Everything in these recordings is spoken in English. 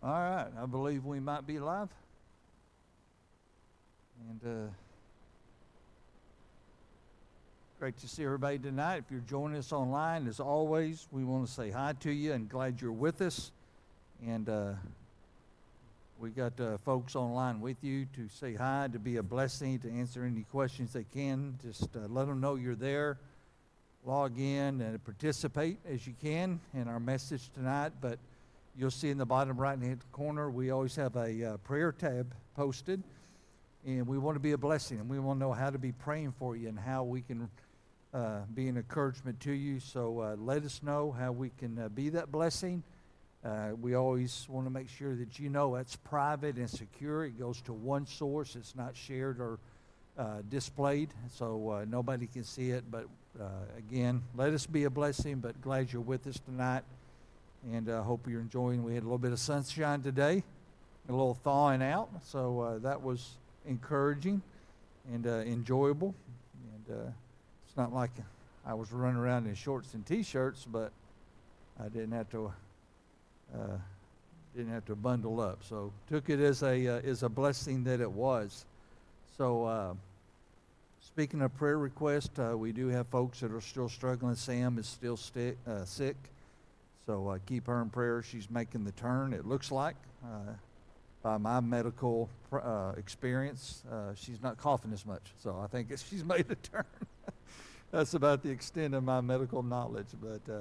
All right, I believe we might be live. And uh, great to see everybody tonight. If you're joining us online, as always, we want to say hi to you and glad you're with us. And uh, we got uh, folks online with you to say hi, to be a blessing, to answer any questions they can. Just uh, let them know you're there. Log in and participate as you can in our message tonight. But You'll see in the bottom right hand corner, we always have a uh, prayer tab posted. And we want to be a blessing and we want to know how to be praying for you and how we can uh, be an encouragement to you. So uh, let us know how we can uh, be that blessing. Uh, we always want to make sure that you know it's private and secure. It goes to one source, it's not shared or uh, displayed, so nobody can see it. But again, let us be a blessing, but glad you're with us tonight and I uh, hope you're enjoying. We had a little bit of sunshine today, a little thawing out, so uh, that was encouraging and uh, enjoyable. And uh, it's not like I was running around in shorts and t-shirts, but I didn't have to uh, didn't have to bundle up. So took it as a uh, as a blessing that it was. So. Speaking of prayer requests, we do have folks that are still struggling. Sam is still stick, sick so uh, keep her in prayer. She's making the turn, it looks like. Uh, by my medical uh, experience, uh, she's not coughing as much. So I think she's made a turn. That's about the extent of my medical knowledge. But uh,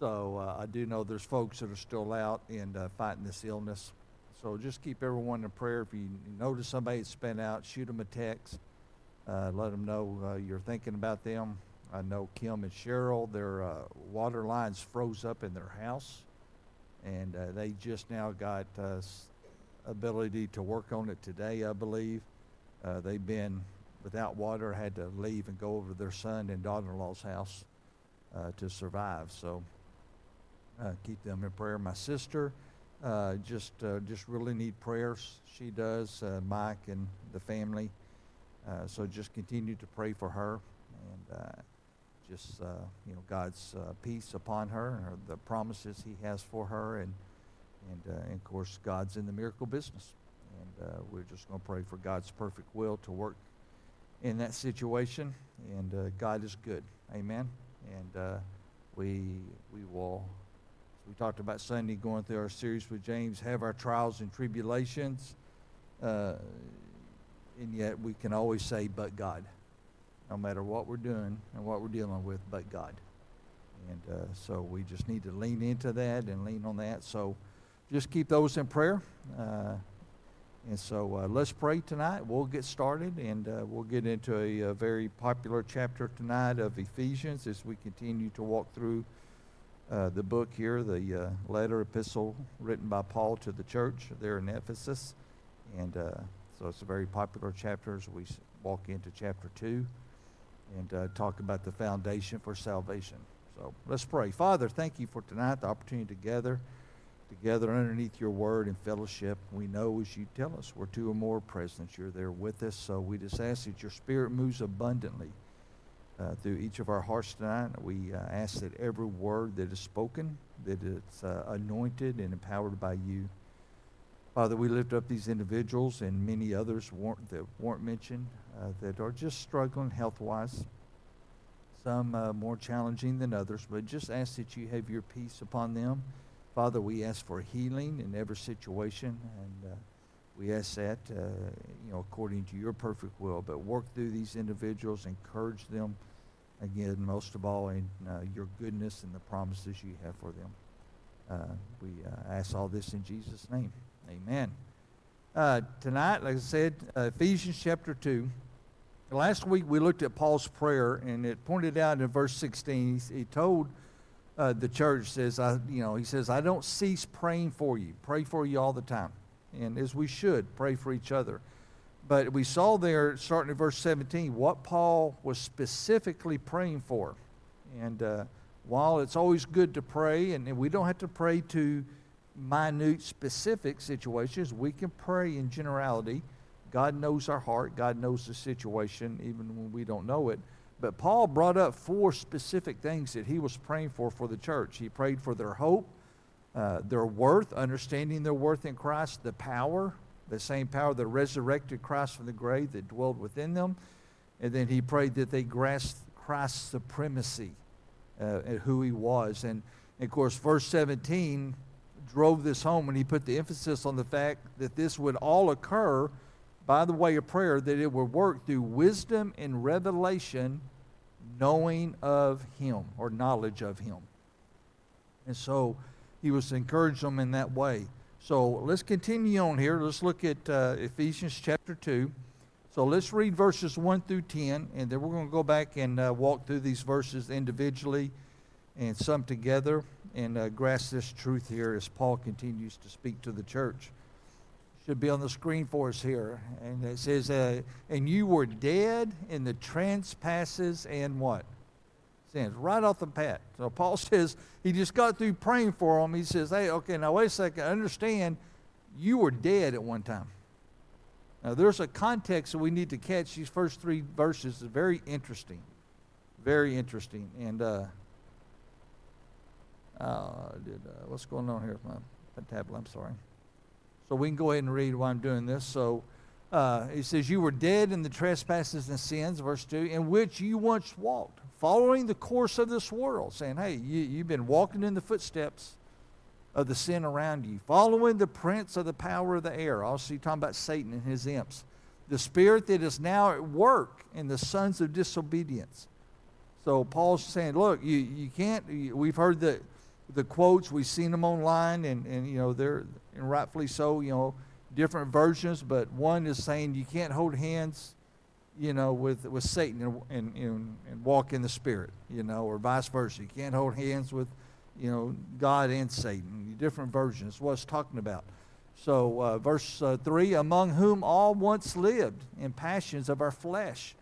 so uh, I do know there's folks that are still out and fighting this illness. So just keep everyone in prayer. If you notice somebody been out, shoot them a text. let them know you're thinking about them. I know Kim and Cheryl, their uh, water lines froze up in their house, and uh, they just now got uh, ability to work on it today, I believe. Uh, they've been without water, had to leave and go over to their son and daughter-in-law's house uh, to survive. So uh, keep them in prayer. My sister just just really need prayers. She does, Mike and the family. so just continue to pray for her and just uh, you know God's uh, peace upon her, or the promises He has for her, and and, uh, and of course God's in the miracle business, and uh, we're just going to pray for God's perfect will to work in that situation, and uh, God is good, Amen. And uh, we we will. We talked about Sunday going through our series with James, have our trials and tribulations, and yet we can always say, but God no matter what we're doing and what we're dealing with, but God. And uh, so we just need to lean into that and lean on that. So just keep those in prayer. Uh, and so uh, let's pray tonight. We'll get started and uh, we'll get into a, a, very popular chapter tonight of Ephesians as we continue to walk through uh, the book here, the uh, letter epistle written by Paul to the church there in Ephesus. And so it's a very popular chapter as we walk into chapter 2 and uh, talk about the foundation for salvation. So let's pray. Father, thank you for tonight, the opportunity to gather together underneath your word and fellowship. We know as you tell us, we're two or more present, you're there with us. So we just ask that your spirit moves abundantly uh, through each of our hearts tonight. We uh, ask that every word that is spoken, that it's uh, anointed and empowered by you. Father, we lift up these individuals and many others weren't, that weren't mentioned uh, that are just struggling health wise. Some uh, more challenging than others, but just ask that you have your peace upon them. Father, we ask for healing in every situation, and uh, we ask that, uh, you know, according to your perfect will. But work through these individuals, encourage them, again, most of all, in uh, your goodness and the promises you have for them. Uh, we ask all this in Jesus' name. Amen. Uh, tonight, like I said, uh, Ephesians chapter 2. Last week we looked at Paul's prayer, and it pointed out in verse 16, he, he told uh, the church, says, I, you know, he says, I don't cease praying for you. Pray for you all the time. And as we should, pray for each other. But we saw there, starting at verse 17, what Paul was specifically praying for. And uh, while it's always good to pray, and, and we don't have to pray to minute, specific situations. We can pray in generality. God knows our heart, God knows the situation, even when we don't know it. But Paul brought up four specific things that he was praying for for the church. He prayed for their hope, uh, their worth, understanding their worth in Christ, the power, the same power that resurrected Christ from the grave that dwelled within them. And then he prayed that they grasp Christ's supremacy, uh, and who he was. And, and of course, verse 17 drove this home when he put the emphasis on the fact that this would all occur by the way of prayer, that it would work through wisdom and revelation, knowing of him or knowledge of him. And so he was to encourage them in that way. So let's continue on here. Let's look at uh, Ephesians chapter 2. So let's read verses 1 through 10, and then we're going to go back and uh, walk through these verses individually and some together and uh, grasp this truth here as Paul continues to speak to the church. Should be on the screen for us here. And it says, uh, And you were dead in the trespasses and what? Sins. Right off the bat. So Paul says, he just got through praying for them. He says, Hey, okay, now wait a second. Understand, you were dead at one time. Now, there's a context that we need to catch. These first three verses is very interesting. Very interesting. And, uh, uh, did, uh, what's going on here with my tablet? I'm sorry. So we can go ahead and read while I'm doing this. So uh, he says, You were dead in the trespasses and sins, verse 2, in which you once walked, following the course of this world, saying, Hey, you, you've been walking in the footsteps of the sin around you, following the prince of the power of the air. Also, you're talking about Satan and his imps. The spirit that is now at work in the sons of disobedience. So Paul's saying, look, you, you can't, we've heard the, the quotes, we've seen them online, and, and you know, they're, and rightfully so, you know, different versions, but one is saying you can't hold hands, you know, with, with Satan and, and, and walk in the Spirit, you know, or vice versa. You can't hold hands with, you know, God and Satan. Different versions, what it's talking about. So, uh, verse uh, 3 Among whom all once lived in passions of our flesh,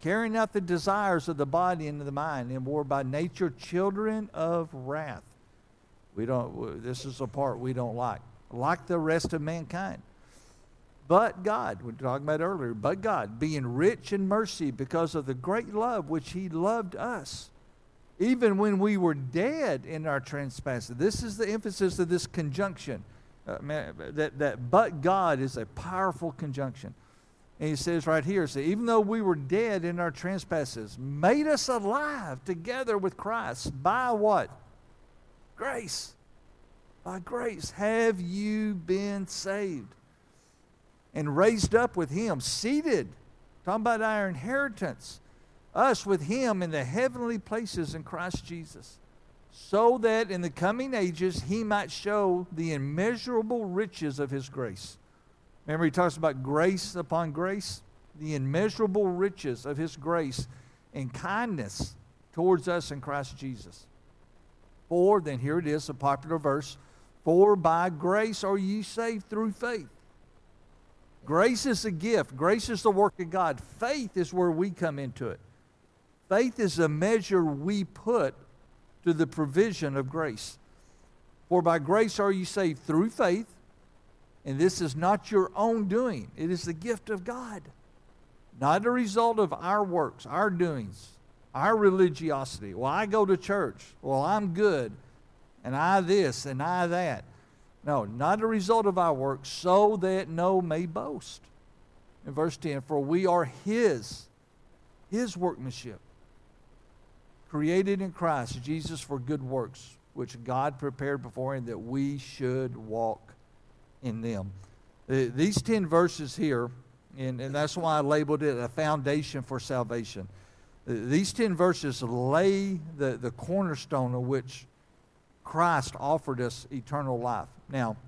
carrying out the desires of the body and of the mind, and were by nature children of wrath. We don't, this is a part we don't like like the rest of mankind. But God, we talked about earlier, but God, being rich in mercy because of the great love which He loved us, even when we were dead in our trespasses. This is the emphasis of this conjunction. Uh, man, that, that but God is a powerful conjunction. And he says right here, so even though we were dead in our trespasses, made us alive together with Christ by what? Grace. By grace have you been saved and raised up with him, seated. Talking about our inheritance, us with him in the heavenly places in Christ Jesus, so that in the coming ages he might show the immeasurable riches of his grace. Remember, he talks about grace upon grace, the immeasurable riches of his grace and kindness towards us in Christ Jesus. For, then here it is, a popular verse for by grace are ye saved through faith. Grace is a gift. Grace is the work of God. Faith is where we come into it. Faith is a measure we put to the provision of grace. For by grace are you saved through faith, and this is not your own doing. It is the gift of God, not a result of our works, our doings, our religiosity. Well, I go to church. Well, I'm good and I this and I that. No, not a result of our work, so that no may boast. In verse 10, for we are His, His workmanship, created in Christ Jesus for good works, which God prepared beforehand that we should walk in them. These 10 verses here, and, and that's why I labeled it a foundation for salvation. These 10 verses lay the, the cornerstone of which Christ offered us eternal life. Now,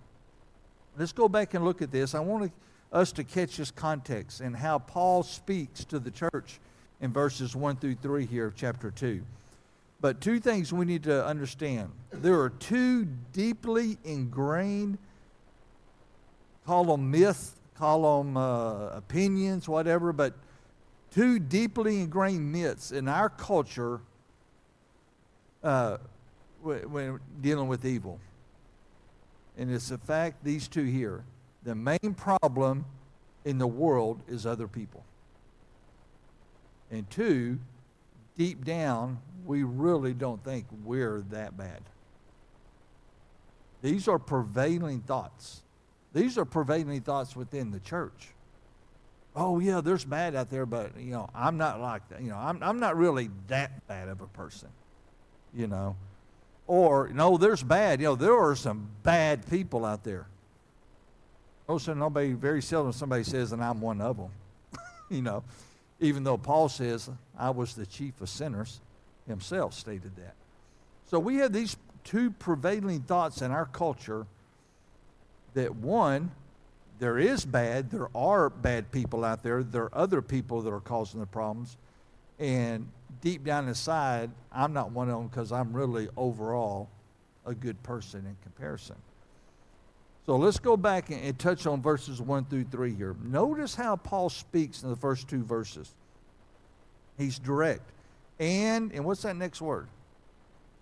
let's go back and look at this. I want us to catch this context and how Paul speaks to the church in verses 1 through 3 here of chapter 2. But two things we need to understand. There are two deeply ingrained, call them myths, call them uh, opinions, whatever, but two deeply ingrained myths in our culture uh, when dealing with evil. And it's the fact, these two here, the main problem in the world is other people. And two, deep down, we really don't think we're that bad. These are prevailing thoughts. These are prevailing thoughts within the church. Oh yeah, there's bad out there, but you know, I'm not like that. You know, I'm I'm not really that bad of a person. You know. Or no, there's bad. You know, there are some bad people out there. Oh, most Also, nobody very seldom somebody says that I'm one of them. you know, even though Paul says I was the chief of sinners, himself stated that. So we have these two prevailing thoughts in our culture that one, there is bad, there are bad people out there, there are other people that are causing the problems, and deep down inside, I'm not one of them because I'm really overall a good person in comparison. So let's go back and, and, touch on verses 1 through 3 here. Notice how Paul speaks in the first two verses. He's direct. And, and what's that next word?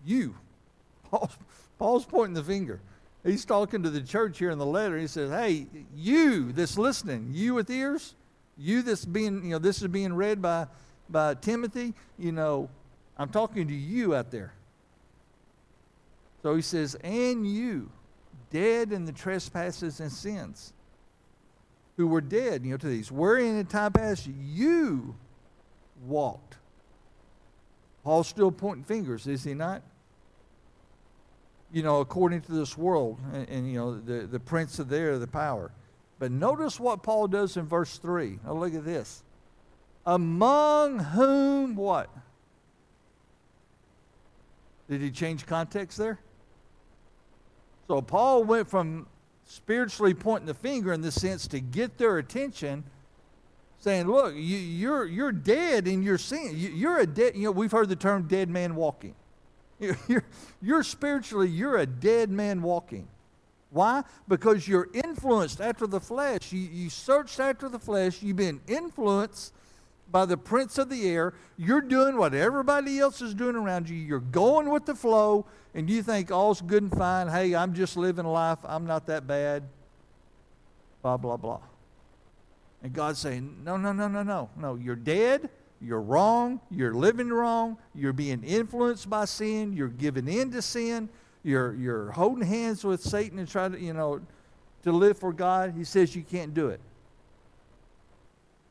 You. Paul's, Paul's pointing the finger. He's talking to the church here in the letter. He says, Hey, you that's listening, you with ears, you that's being, you know, this is being read by, by Timothy, you know, I'm talking to you out there. So he says, And you, dead in the trespasses and sins, who were dead, you know, to these, wherein in time past you walked. Paul's still pointing fingers, is he not? You know, according to this world and, and, you know, the, the prince of the air, the power. But notice what Paul does in verse 3. Now look at this. Among whom what? Did he change context there? So Paul went from spiritually pointing the finger in the sense to get their attention, saying, "Look, you, are you're, you're dead in your sin. You, you're a dead. You know, we've heard the term dead man walking. You're, you're spiritually, you're a dead man walking. Why? Because you're influenced after the flesh. You, you searched after the flesh. You've been influenced by the prince of the air. You're doing what everybody else is doing around you. You're going with the flow, and you think all's good and fine. Hey, I'm just living life. I'm not that bad. Blah, blah, blah. And God's saying, no, no, no, no, no. No, you're dead. You're wrong. You're living wrong. You're being influenced by sin. You're giving in to sin. You're, you're holding hands with Satan and trying to, you know, to live for God. He says you can't do it.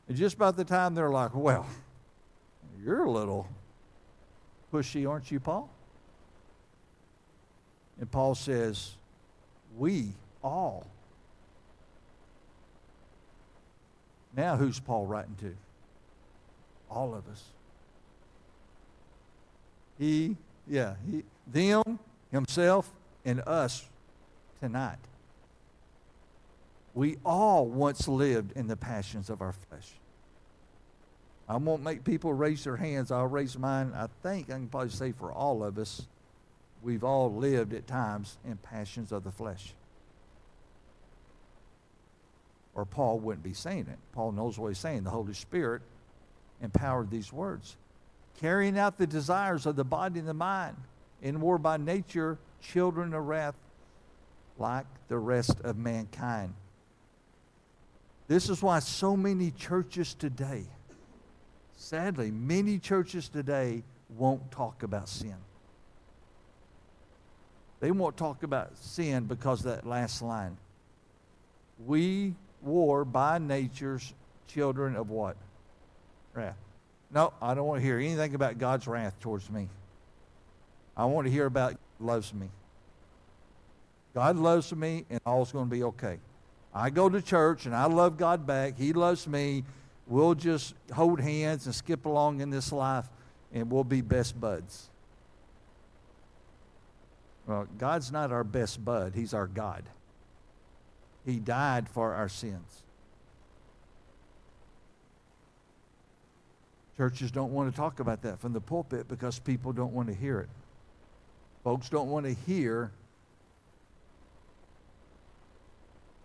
And just about the time they're like, well, you're a little pushy, aren't you, Paul? And Paul says, we all. Now, who's Paul writing to? All of us. He, yeah, he, them, himself, and us tonight. We all once lived in the passions of our flesh. I won't make people raise their hands. I'll raise mine. I think I can probably say for all of us, we've all lived at times in passions of the flesh. Or Paul wouldn't be saying it. Paul knows what he's saying. The Holy Spirit empowered these words. Carrying out the desires of the body and the mind, and were by nature children of wrath like the rest of mankind. This is why so many churches today, sadly, many churches today won't talk about sin. They won't talk about sin because that last line. We were by nature's children of what? Wrath. No, I don't want to hear anything about God's wrath towards me. I want to hear about God loves me. God loves me, and all's going to be okay. I go to church, and I love God back. He loves me. We'll just hold hands and skip along in this life, and we'll be best buds. Well, God's not our best bud. He's our God. He died for our sins. Churches don't want to talk about that from the pulpit because people don't want to hear it. Folks don't want to hear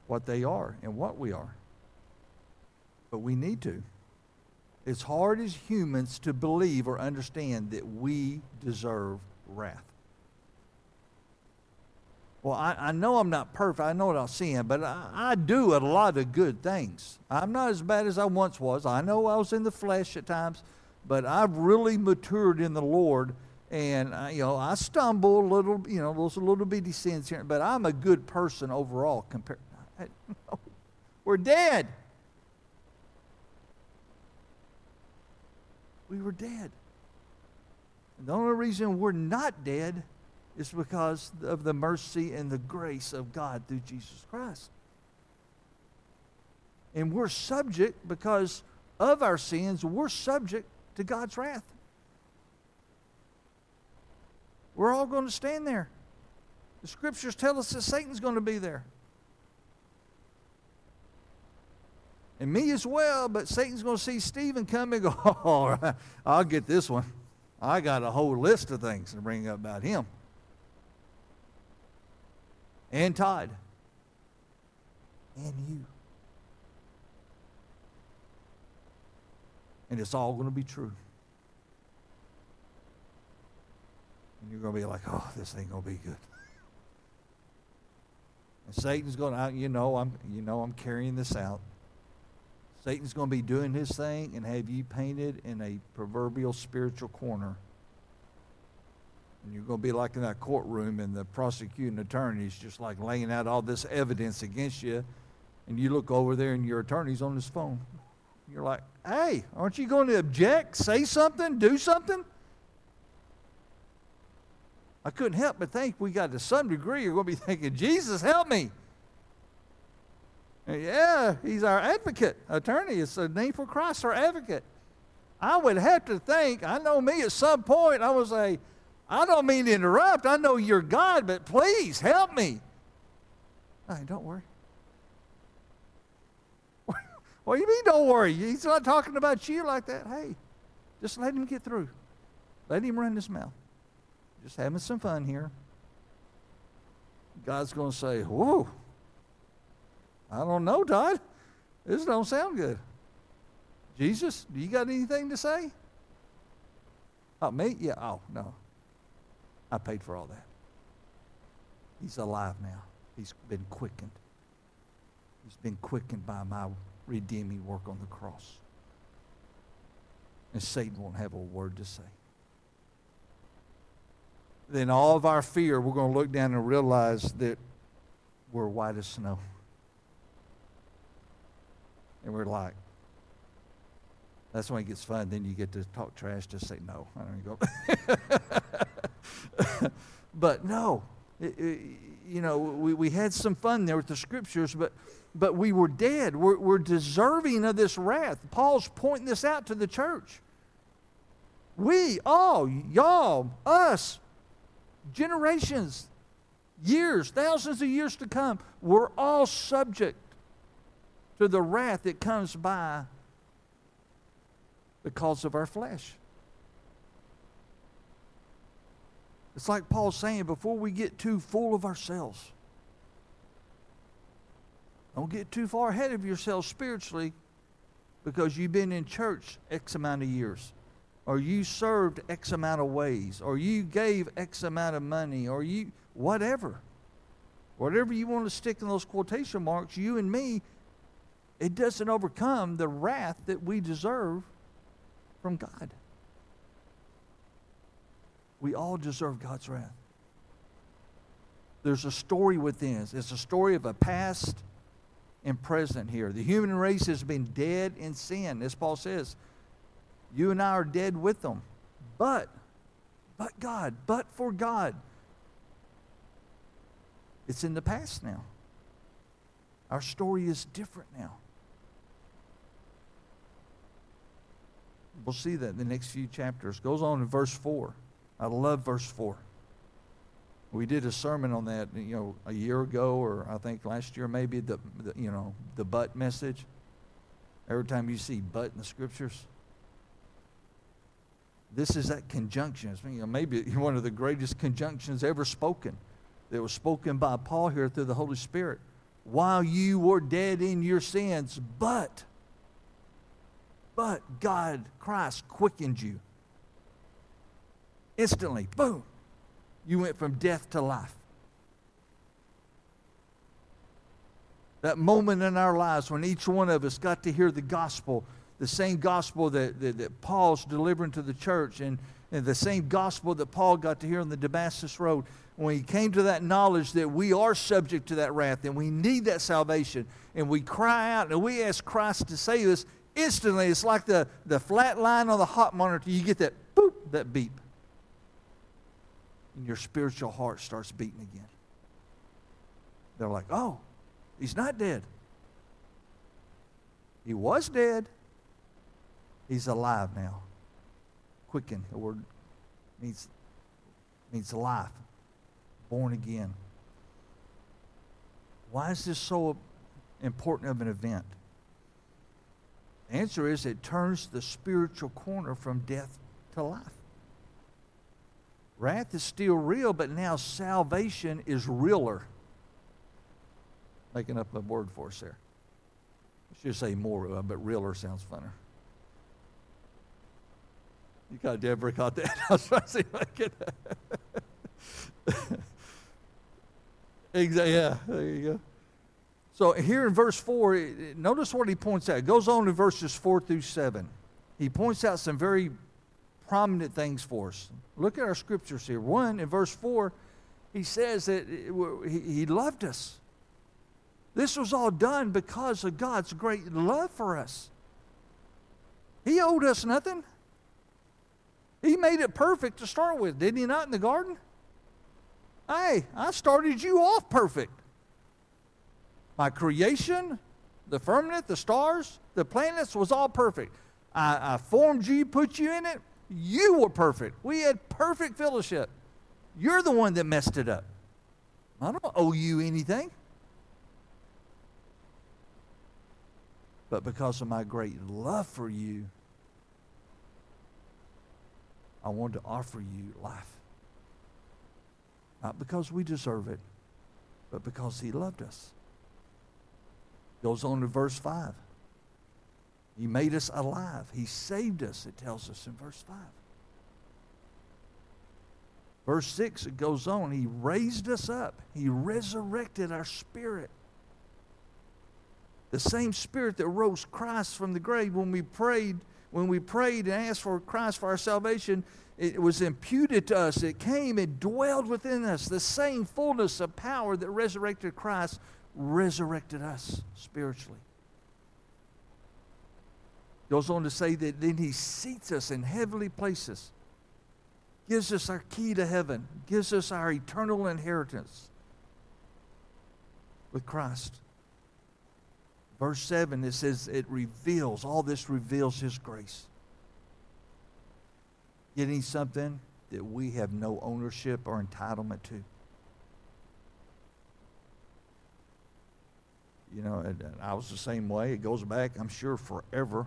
what they are and what we are. But we need to. It's hard as humans to believe or understand that we deserve wrath. Well, I, I know I'm not perfect. I know what I'm seeing, but I, I do a lot of good things. I'm not as bad as I once was. I know I was in the flesh at times, but I've really matured in the Lord, and uh, you know I stumble a little, you know, those little bitty sins here, but I'm a good person overall. Compared, we're dead. We were dead. And the only reason we're not dead is because of the mercy and the grace of God through Jesus Christ. And we're subject because of our sins, we're subject to God's wrath. We're all going to stand there. The scriptures tell us that Satan's going to be there. And me as well, but Satan's going to see Stephen come and go, oh, I'll get this one. I got a whole list of things to bring up about him. And Todd. And you. And it's all going to be true. And you're going to be like, oh, this ain't going to be good. And Satan's going to, you know, I'm, you know, I'm carrying this out. Satan's going to be doing his thing and have you painted in a proverbial spiritual corner. And you're going to be like in that courtroom, and the prosecuting attorney is just like laying out all this evidence against you. And you look over there, and your attorney's on his phone. You're like, hey, aren't you going to object? Say something? Do something? I couldn't help but think we got to some degree, you're going to be thinking, Jesus, help me. Yeah, he's our advocate, attorney. It's a name for Christ, our advocate. I would have to think, I know me at some point, I would say, I don't mean to interrupt. I know you're God, but please help me. Hey, don't worry. what do you mean, don't worry? He's not talking about you like that. Hey, just let him get through. Let him run his mouth. Just having some fun here. God's going to say, Whoa, I don't know, Todd. This don't sound good. Jesus, do you got anything to say? Oh, me? Yeah. Oh, no. I paid for all that. He's alive now. He's been quickened. He's been quickened by my redeeming work on the cross. And Satan won't have a word to say. Then all of our fear, we're going to look down and realize that we're white as snow. And we're like, that's when it gets fun. Then you get to talk trash, just say no. I don't go. but no, it, it, you know, we, we had some fun there with the scriptures, but, but we were dead. We're, we're deserving of this wrath. Paul's pointing this out to the church. We, all, y'all, us, generations, years, thousands of years to come, we're all subject to the wrath that comes by the because of our flesh. It's like Paul's saying before we get too full of ourselves, don't get too far ahead of yourself spiritually because you've been in church X amount of years, or you served X amount of ways, or you gave X amount of money, or you, whatever. Whatever you want to stick in those quotation marks, you and me it doesn't overcome the wrath that we deserve from God. We all deserve God's wrath. There's a story within. It's a story of a past and present here. The human race has been dead in sin, as Paul says. You and I are dead with them. But, but God, but for God, it's in the past now. Our story is different now. We'll see that in the next few chapters. Goes on in verse 4. I love verse 4. We did a sermon on that, you know, a year ago, or I think last year, maybe the, the you know the but message. Every time you see but in the scriptures, this is that conjunction. It's, you know, maybe one of the greatest conjunctions ever spoken. That was spoken by Paul here through the Holy Spirit. While you were dead in your sins, but but God, Christ, quickened you. Instantly, boom, you went from death to life. That moment in our lives when each one of us got to hear the gospel, the same gospel that, that, that Paul's delivering to the church, and, And the same gospel that Paul got to hear on the Damascus Road, when he came to that knowledge that we are subject to that wrath and we need that salvation, and we cry out and we ask Christ to save us, instantly it's like the, the flat line on the hot monitor. You get that boop, that beep. And your spiritual heart starts beating again. They're like, oh, he's not dead. He was dead. He's alive now. Quicken, the word means, means life, born again. Why is this so important of an event? The answer is it turns the spiritual corner from death to life. Wrath is still real, but now salvation is realer. Making up a word for us there. I should say more, but realer sounds funner. You got Deborah caught that. I was trying to see if I could. exactly. Yeah, there you go. So here in verse 4, notice what he points out. It goes on in verses 4 through 7. He points out some very prominent things for us. Look at our scriptures here. One, in verse 4, he says that he loved us. This was all done because of God's great love for us. He owed us nothing. He made it perfect to start with, didn't he not in the garden? Hey, I started you off perfect. My creation, the firmament, the stars, the planets was all perfect. I, I formed you, put you in it. You were perfect. We had perfect fellowship. You're the one that messed it up. I don't owe you anything. But because of my great love for you, I wanted to offer you life. Not because we deserve it, but because He loved us. Goes on to verse 5. He made us alive. He saved us, it tells us in verse 5. Verse 6, it goes on. He raised us up, He resurrected our spirit. The same spirit that rose Christ from the grave when we prayed when we prayed and asked for Christ for our salvation, it was imputed to us. It came, it dwelled within us. The same fullness of power that resurrected Christ resurrected us spiritually. Goes on to say that then he seats us in heavenly places, gives us our key to heaven, gives us our eternal inheritance with Christ verse 7, it says it reveals, all this reveals His grace. Getting something that we have no ownership or entitlement to. You know, and I was the same way. It goes back, I'm sure, forever.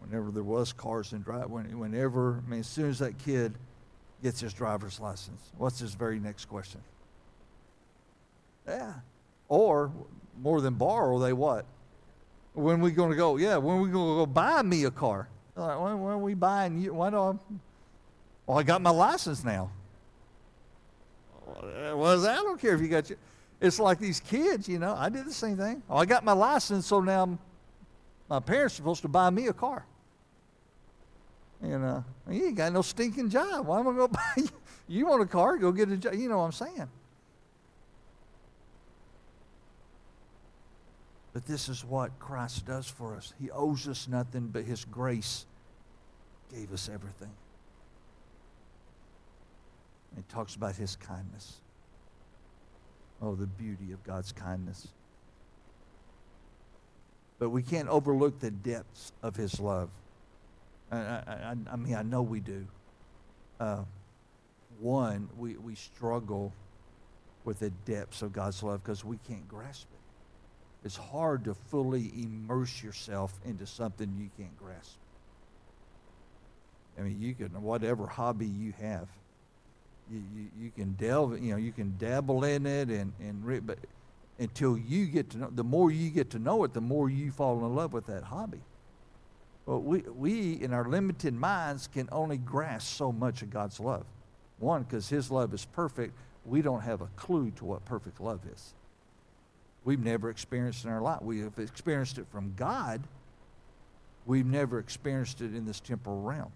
Whenever there was cars and drive, whenever, I mean, as soon as that kid gets his driver's license, what's his very next question? Yeah. Or more than borrow, they what? When we going to go? Yeah, when we going to go buy me a car? Like, when, when are we buying you? Why do I? Well, I got my license now. Well, I don't care if you got your. It's like these kids, you know. I did the same thing. Oh, I got my license, so now my parents are supposed to buy me a car. You know, you ain't got no stinking job. Why am I going to buy you? You want a car? Go get a job. You know what I'm saying? But this is what Christ does for us. He owes us nothing, but His grace gave us everything. It talks about His kindness. Oh, the beauty of God's kindness. But we can't overlook the depths of His love. I, I, I mean, I know we do. Uh, one, we, we struggle with the depths of God's love because we can't grasp it it's hard to fully immerse yourself into something you can't grasp. I mean, you can, whatever hobby you have, you, you, you can delve, you know, you can dabble in it and, and re- but until you get to know, the more you get to know it, the more you fall in love with that hobby. But we, we, in our limited minds, can only grasp so much of God's love. One, because His love is perfect. We don't have a clue to what perfect love is we've never experienced in our life. We have experienced it from God. We've never experienced it in this temporal realm.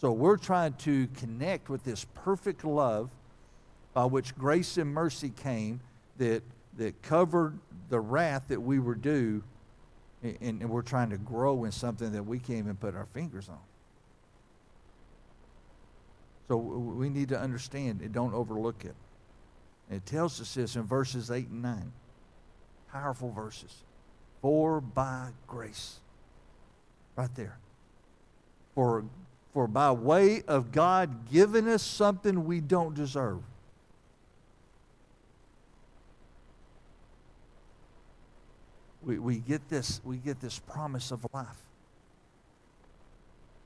So we're trying to connect with this perfect love by which grace and mercy came that, that covered the wrath that we were due, and, and we're trying to grow in something that we can't even put our fingers on. So we need to understand it, don't overlook it. And it tells us this in verses 8 and 9. Powerful verses. For by grace. Right there. For, for by way of God giving us something we don't deserve. We, we get this we get this promise of life.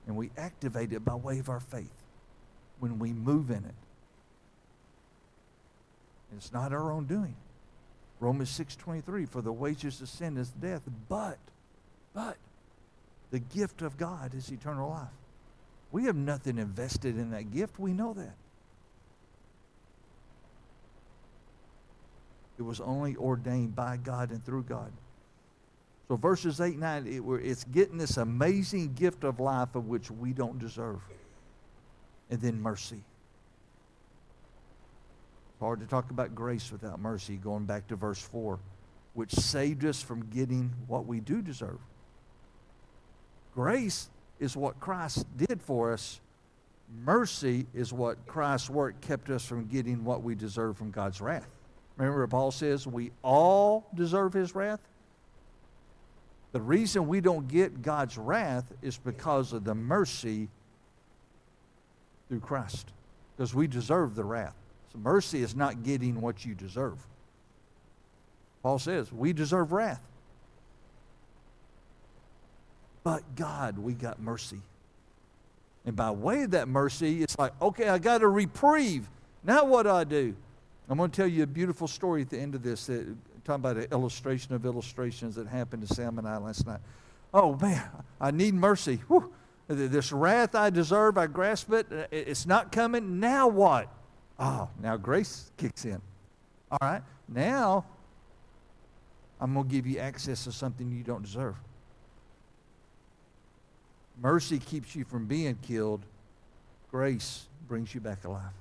And we activate it by way of our faith when we move in it. It's not our own doing. Romans 6:23 for the wages of sin is death, but but the gift of God is eternal life. We have nothing invested in that gift. We know that. It was only ordained by God and through God. So verses 8 and 9, it, it's getting this amazing gift of life of which we don't deserve. And then mercy. It's hard to talk about grace without mercy, going back to verse 4, which saved us from getting what we do deserve. Grace is what Christ did for us. Mercy is what Christ's work kept us from getting what we deserve from God's wrath. Remember, Paul says we all deserve his wrath? The reason we don't get God's wrath is because of the mercy through Christ, because we deserve the wrath. So mercy is not getting what you deserve. Paul says we deserve wrath. But God, we got mercy. And by way of that mercy, it's like, okay, I got a reprieve. Now what do I do? I'm going to tell you a beautiful story at the end of this, that, talking about an illustration of illustrations that happened to Sam and I last night. Oh, man, I need mercy. Whew. This wrath I deserve, I grasp it. It's not coming. Now what? Oh, now grace kicks in. All right, now I'm going to give you access to something you don't deserve. Mercy keeps you from being killed. Grace brings you back alive.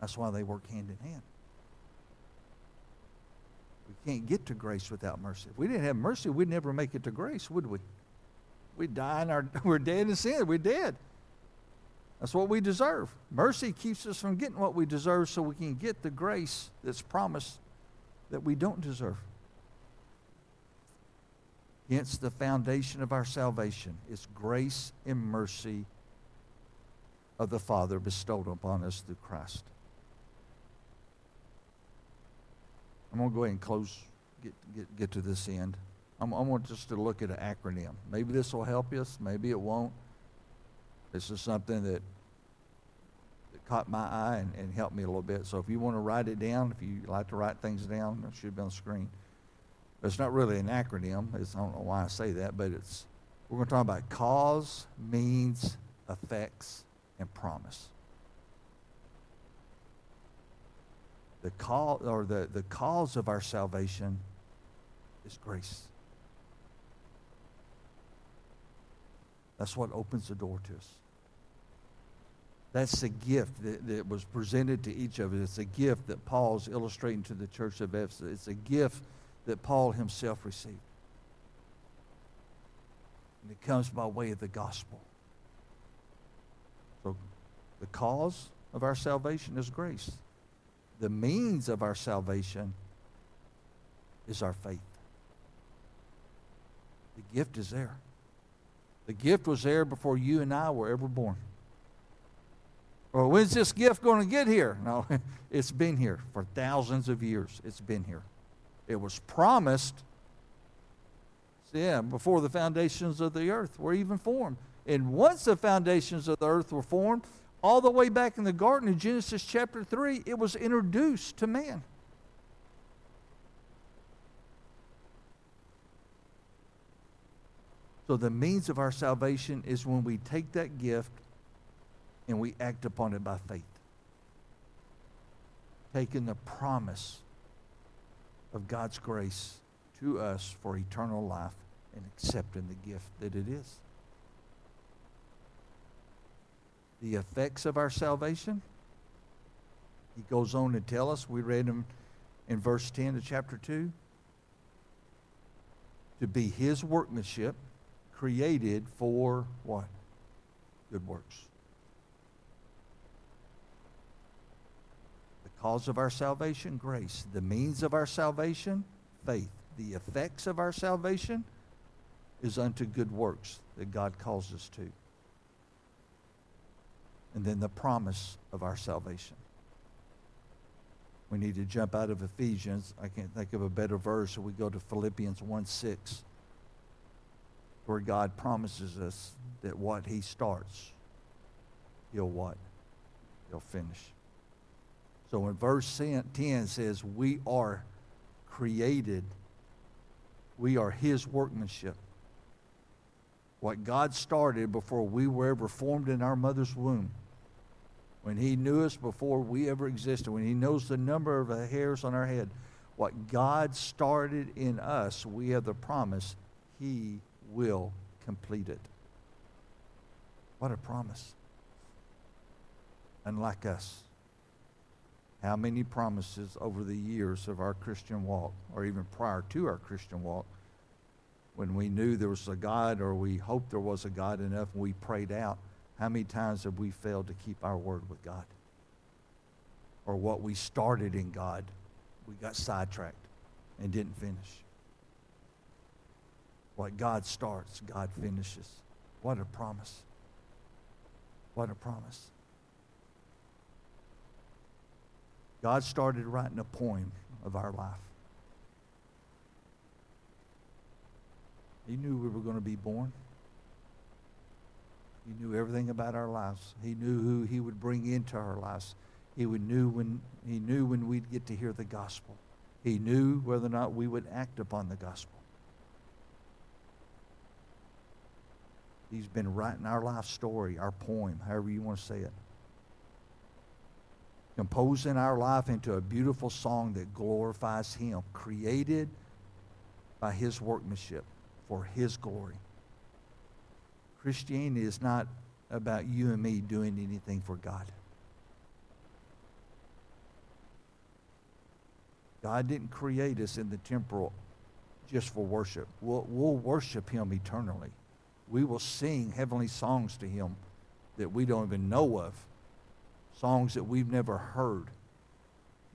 That's why they work hand in hand. We can't get to grace without mercy. If we didn't have mercy, we'd never make it to grace, would we? We'd die in our, we're dead in sin. We're dead. That's what we deserve. Mercy keeps us from getting what we deserve so we can get the grace that's promised that we don't deserve. Hence, the foundation of our salvation is grace and mercy of the Father bestowed upon us through Christ. I'm going to go ahead and close, get, get, get to this end. I'm, I want just to look at an acronym. Maybe this will help us, maybe it won't. This is something that, that caught my eye and, and helped me a little bit. So if you want to write it down, if you like to write things down, it should be on the screen. It's not really an acronym. It's, I don't know why I say that, but it's we're going to talk about cause, means, effects, and promise. The call or the, the cause of our salvation is grace. That's what opens the door to us. That's the gift that, that was presented to each of us. It's a gift that Paul's illustrating to the church of Ephesus. It's a gift that Paul himself received. And it comes by way of the gospel. So the cause of our salvation is grace. The means of our salvation is our faith. The gift is there. The gift was there before you and I were ever born. Well, when's this gift going to get here? No, it's been here for thousands of years. It's been here. It was promised, yeah, before the foundations of the earth were even formed. And once the foundations of the earth were formed, all the way back in the garden in Genesis chapter 3, it was introduced to man. So the means of our salvation is when we take that gift and we act upon it by faith. Taking the promise of God's grace to us for eternal life and accepting the gift that it is. The effects of our salvation. He goes on to tell us, we read him in verse 10 of chapter 2, to be his workmanship created for what? Good works. The cause of our salvation, grace. The means of our salvation, faith. The effects of our salvation is unto good works that God calls us to. And then the promise of our salvation. We need to jump out of Ephesians. I can't think of a better verse, so we go to Philippians 1 6, where God promises us that what he starts, he'll what? He'll finish. So in verse 10 says, We are created, we are his workmanship. What God started before we were ever formed in our mother's womb when he knew us before we ever existed, when he knows the number of the hairs on our head, what God started in us, we have the promise he will complete it. What a promise. Unlike us. How many promises over the years of our Christian walk, or even prior to our Christian walk, when we knew there was a God or we hoped there was a God enough and we prayed out, how many times have we failed to keep our word with God? Or what we started in God, we got sidetracked and didn't finish. What God starts, God finishes. What a promise. What a promise. God started writing a poem of our life. He knew we were going to be born. He knew everything about our lives. He knew who he would bring into our lives. He knew when he knew when we'd get to hear the gospel. He knew whether or not we would act upon the gospel. He's been writing our life story, our poem, however you want to say it. Composing our life into a beautiful song that glorifies him, created by his workmanship for his glory. Christianity is not about you and me doing anything for God. God didn't create us in the temporal just for worship. We'll, we'll worship him eternally. We will sing heavenly songs to him that we don't even know of, songs that we've never heard,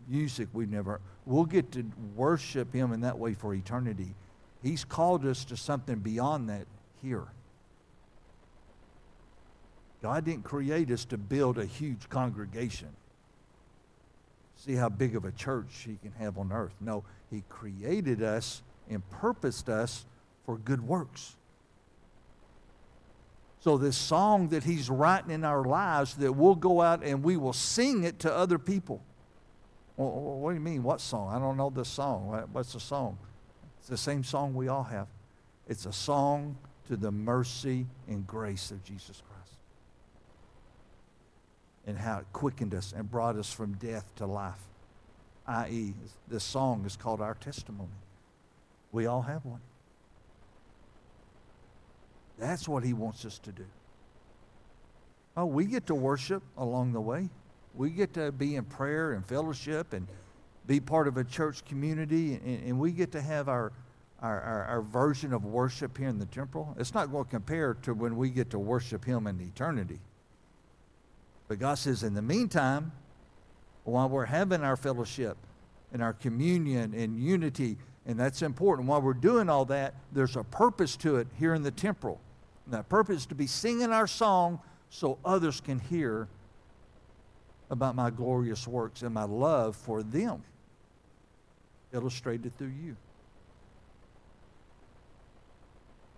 music we've never. We'll get to worship him in that way for eternity. He's called us to something beyond that here. God didn't create us to build a huge congregation. See how big of a church he can have on earth. No, he created us and purposed us for good works. So this song that he's writing in our lives that we'll go out and we will sing it to other people. Well, what do you mean? What song? I don't know the song. What's the song? It's the same song we all have. It's a song to the mercy and grace of Jesus Christ and how it quickened us and brought us from death to life. I.e., this song is called our testimony. We all have one. That's what he wants us to do. Oh, we get to worship along the way. We get to be in prayer and fellowship and be part of a church community, and, and we get to have our, our, our, our, version of worship here in the temple. It's not going to compare to when we get to worship him in eternity. But God says, in the meantime, while we're having our fellowship and our communion and unity, and that's important, while we're doing all that, there's a purpose to it here in the temporal. And that purpose is to be singing our song so others can hear about my glorious works and my love for them, illustrated through you.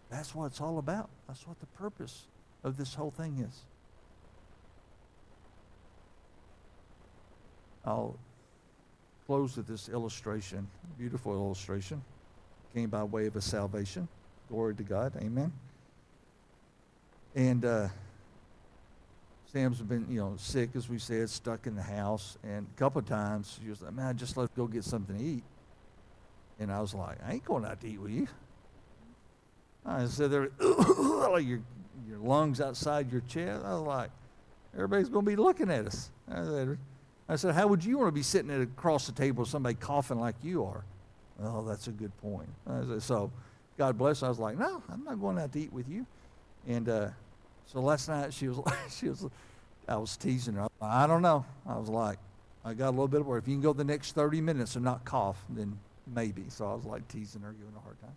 That's what it's all about. That's what the purpose of this whole thing is. I'll close with this illustration, beautiful illustration. Came by way of a salvation. Glory to God. Amen. And uh, Sam's been, you know, sick, as we said, stuck in the house. And a couple of times, she was like, man, I just let's go get something to eat. And I was like, I ain't going out to eat with you. I said, there, like your, your lungs outside your chest. I was like, Everybody's going to be looking at us. I said, I said, how would you want to be sitting across the table with somebody coughing like you are? Oh, that's a good point. I said, so, God bless. I was like, no, I'm not going out to eat with you. And uh, so last night she was, she was, I was teasing her. I don't know. I was like, I got a little bit of work. If you can go the next 30 minutes and not cough, then maybe. So I was like teasing her, giving her a hard time.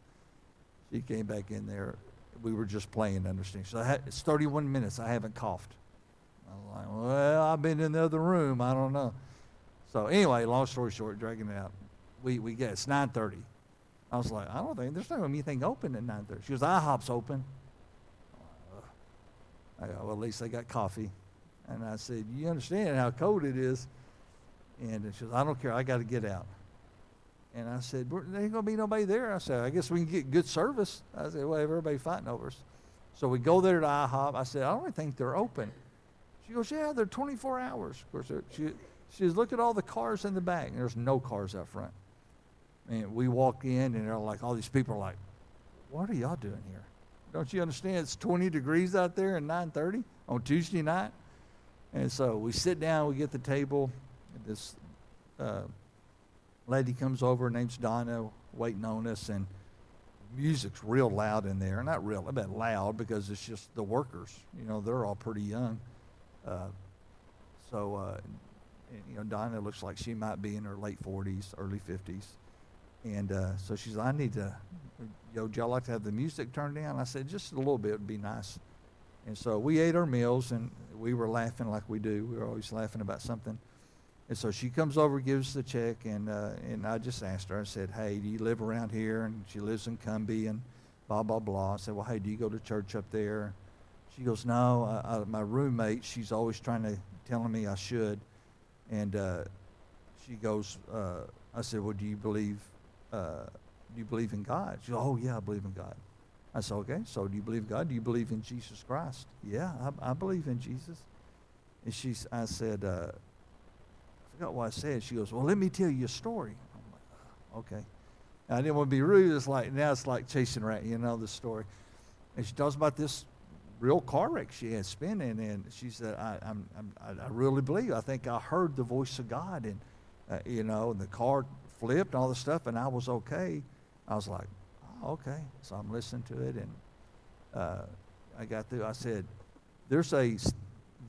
She came back in there. We were just playing, understand. So had, it's 31 minutes. I haven't coughed. I was like, well, I've been in the other room. I don't know. So anyway, long story short, dragging it out. We, we get it's 9.30. I was like, I don't think, there's not anything open at 9.30. She goes, IHOP's open. I go, well, at least they got coffee. And I said, you understand how cold it is? And she goes, I don't care. I got to get out. And I said, there ain't going to be nobody there. I said, I guess we can get good service. I said, well, everybody fighting over us. So we go there to IHOP. I said, I don't think they're open. She goes, yeah, they're 24 hours. Of course, she, she says, look at all the cars in the back. And there's no cars out front. And we walk in, and they're like, all these people are like, what are y'all doing here? Don't you understand? It's 20 degrees out there at 9:30 on Tuesday night. And so we sit down, we get the table. This uh, lady comes over, her name's Donna, waiting on us, and music's real loud in there. Not real, a bit loud because it's just the workers. You know, they're all pretty young. Uh, so, uh, you know, Donna looks like she might be in her late 40s, early 50s. And uh, so she's, I need to, yo, would y'all like to have the music turned down? I said, just a little bit would be nice. And so we ate our meals, and we were laughing like we do. We were always laughing about something. And so she comes over, gives the check, and uh, and I just asked her. I said, "Hey, do you live around here?" And she lives in Cumby, and blah blah blah. I said, "Well, hey, do you go to church up there?" She goes, "No, I, I, my roommate. She's always trying to telling me I should." And uh, she goes, uh, "I said, well, do you believe? Uh, do you believe in God?" She goes, "Oh yeah, I believe in God." I said, "Okay, so do you believe God? Do you believe in Jesus Christ?" Yeah, I, I believe in Jesus. And she, I said. Uh, forgot what I said. She goes, Well, let me tell you a story. I'm like, oh, Okay. I didn't want to be rude. It's like, now it's like chasing rat, you know, the story. And she tells about this real car wreck she had spinning. And she said, I, I'm, I'm, I really believe. I think I heard the voice of God. And, uh, you know, and the car flipped and all the stuff, and I was okay. I was like, oh, okay. So I'm listening to it. And uh, I got through. I said, There's a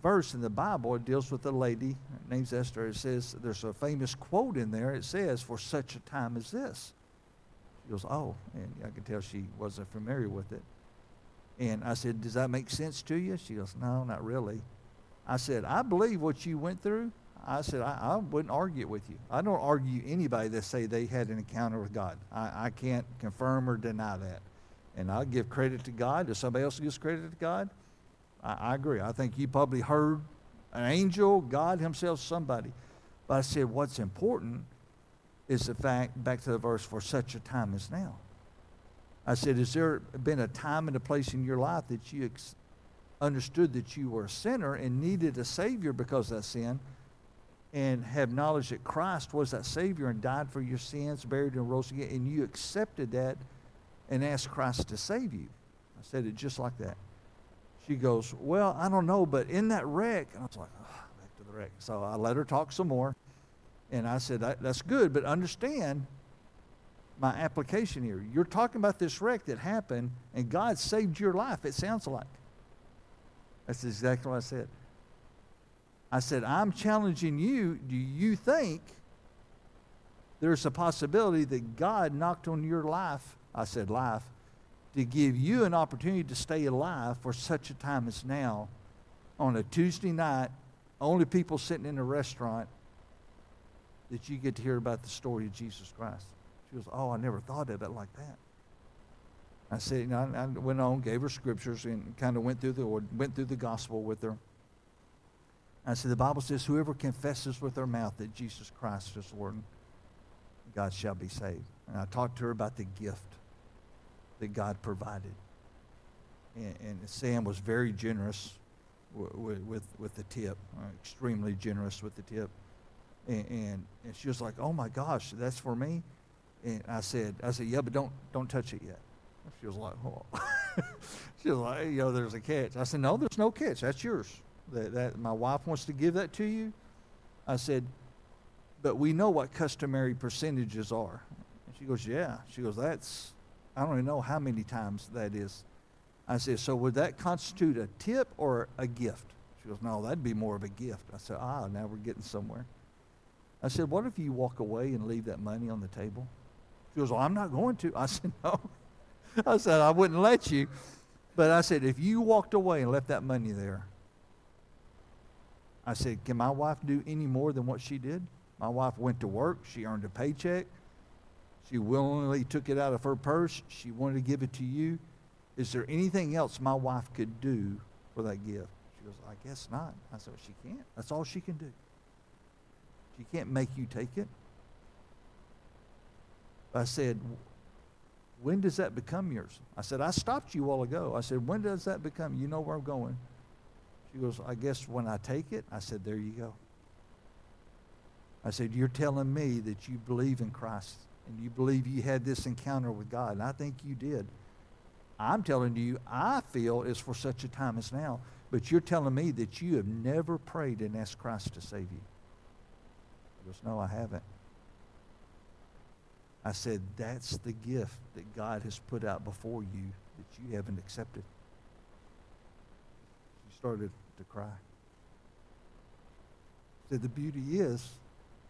verse in the Bible. It deals with a lady. Her name's Esther. It says, there's a famous quote in there. It says, for such a time as this. She goes, oh. And I could tell she wasn't familiar with it. And I said, does that make sense to you? She goes, no, not really. I said, I believe what you went through. I said, I, I wouldn't argue with you. I don't argue anybody that say they had an encounter with God. I, I can't confirm or deny that. And I give credit to God. If somebody else gives credit to God, I, I agree. I think you probably heard an angel, God Himself, somebody. But I said, what's important is the fact, back to the verse, for such a time as now. I said, has there been a time and a place in your life that you ex- understood that you were a sinner and needed a Savior because of that sin and have knowledge that Christ was that Savior and died for your sins, buried and rose again, and you accepted that and asked Christ to save you? I said it just like that. She goes, Well, I don't know, but in that wreck, and I was like, oh, back to the wreck. So I let her talk some more. And I said, that, That's good, but understand my application here. You're talking about this wreck that happened, and God saved your life, it sounds like. That's exactly what I said. I said, I'm challenging you. Do you think there's a possibility that God knocked on your life? I said, life to give you an opportunity to stay alive for such a time as now on a Tuesday night, only people sitting in a restaurant that you get to hear about the story of Jesus Christ. She goes, Oh, I never thought of it like that. I said, you know, I, went on, gave her scriptures, and kind of went through the went through the gospel with her. I said, the Bible says, whoever confesses with their mouth that Jesus Christ is Lord, God shall be saved. And I talked to her about the gift that God provided. And, and Sam was very generous with, with, with the tip, uh, extremely generous with the tip. And, and, and she was like, oh my gosh, that's for me? And I said, I said, yeah, but don't, don't touch it yet. She was like, oh. she was like, hey, know, there's a catch. I said, no, there's no catch. That's yours. that, that my wife wants to give that to you? I said, but we know what customary percentages are. And she goes, yeah. She goes, that's, I don't even know how many times that is. I said, so would that constitute a tip or a gift? She goes, no, that'd be more of a gift. I said, ah, now we're getting somewhere. I said, what if you walk away and leave that money on the table? She goes, well, I'm not going to. I said, no. I said, I wouldn't let you. But I said, if you walked away and left that money there, I said, can my wife do any more than what she did? My wife went to work. She earned a paycheck. She willingly took it out of her purse. She wanted to give it to you. Is there anything else my wife could do for that gift? She goes, I guess not. I said, well, she can't. That's all she can do. She can't make you take it. I said, when does that become yours? I said, I stopped you a while ago. I said, when does that become? You know where I'm going. She goes, I guess when I take it. I said, there you go. I said, you're telling me that you believe in Christ and you believe you had this encounter with God. And I think you did. I'm telling you, I feel it's for such a time as now. But you're telling me that you have never prayed and asked Christ to save you. He goes, no, I haven't. I said, that's the gift that God has put out before you that you haven't accepted. She started to cry. I Said, the beauty is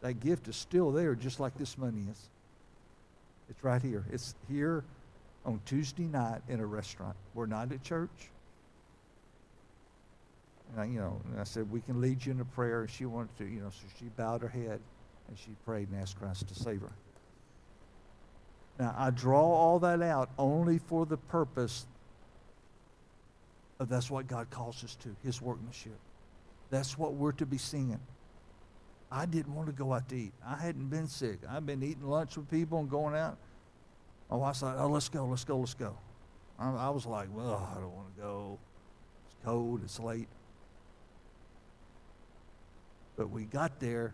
that gift is still there just like this money is. It's right here. It's here on Tuesday night in a restaurant. We're not at church. And I, you know, I said, we can lead you in a prayer. And she wanted to, you know, so she bowed her head and she prayed and asked Christ to save her. Now, I draw all that out only for the purpose of that's what God calls us to, his workmanship. That's what we're to be singing. I didn't want to go out to eat. I hadn't been sick. I've been eating lunch with people and going out. My wife's like, oh, let's go, let's go, let's go. I, I was like, well, I don't want to go. It's cold, it's late. But we got there.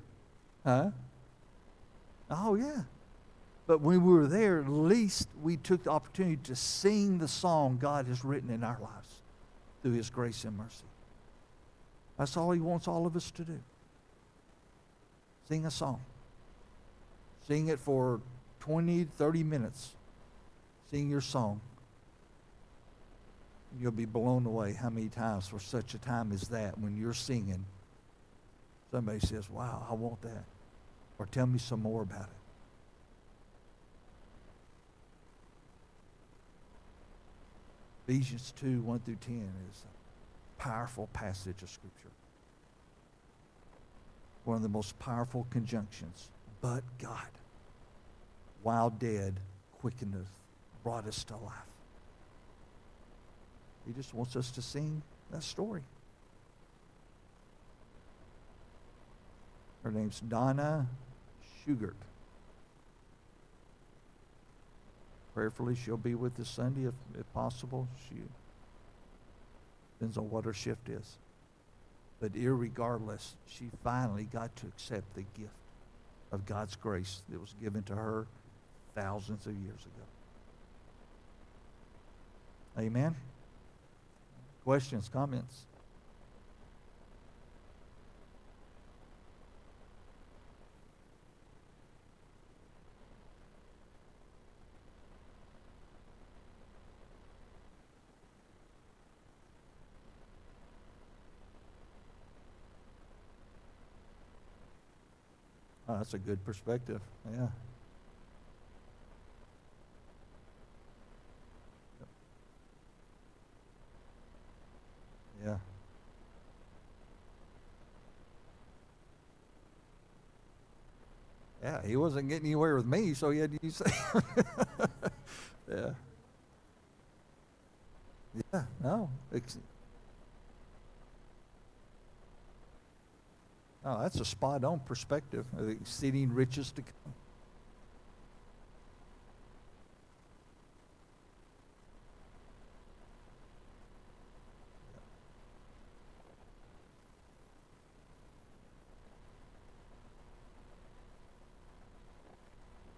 Huh? Oh, yeah. But when we were there, at least we took the opportunity to sing the song God has written in our lives through His grace and mercy. That's all He wants all of us to do. Sing a song. Sing it for 20, 30 minutes. Sing your song. You'll be blown away how many times for such a time as that, when you're singing, somebody says, Wow, I want that. Or tell me some more about it. Ephesians 2 1 through 10 is a powerful passage of Scripture. One of the most powerful conjunctions. But God, while dead, quickeneth, brought us to life. He just wants us to sing that story. Her name's Donna Schugert. Prayerfully, she'll be with us Sunday if, if possible. She depends on what her shift is. But irregardless, she finally got to accept the gift of God's grace that was given to her thousands of years ago. Amen? Questions, comments? That's a good perspective. Yeah. Yeah. Yeah, he wasn't getting anywhere with me, so he had to use. yeah. Yeah. No. It's, Oh, that's a spot on perspective of exceeding riches to come.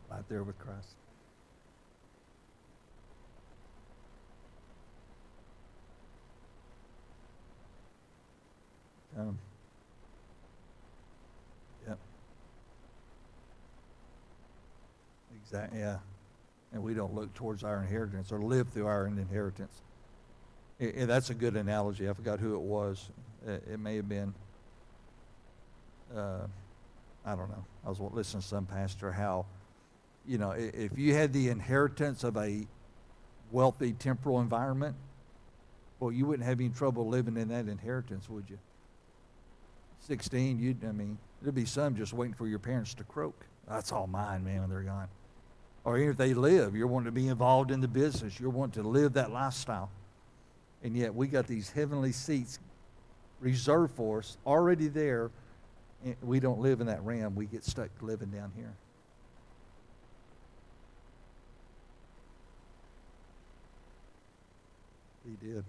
Right there with Christ. Exactly, yeah. And we don't look towards our inheritance or live through our inheritance. I- I- that's a good analogy. I forgot who it was. It, it may have been, uh, I don't know. I was listening to some pastor how, you know, if you had the inheritance of a wealthy temporal environment, well, you wouldn't have any trouble living in that inheritance, would you? 16, you'd, I mean, there'd be some just waiting for your parents to croak. That's all mine, man, when they're gone. Or if they live, you're wanting to be involved in the business. You're wanting to live that lifestyle. And yet we got these heavenly seats reserved for us, already there. And we don't live in that realm. We get stuck living down here. He did.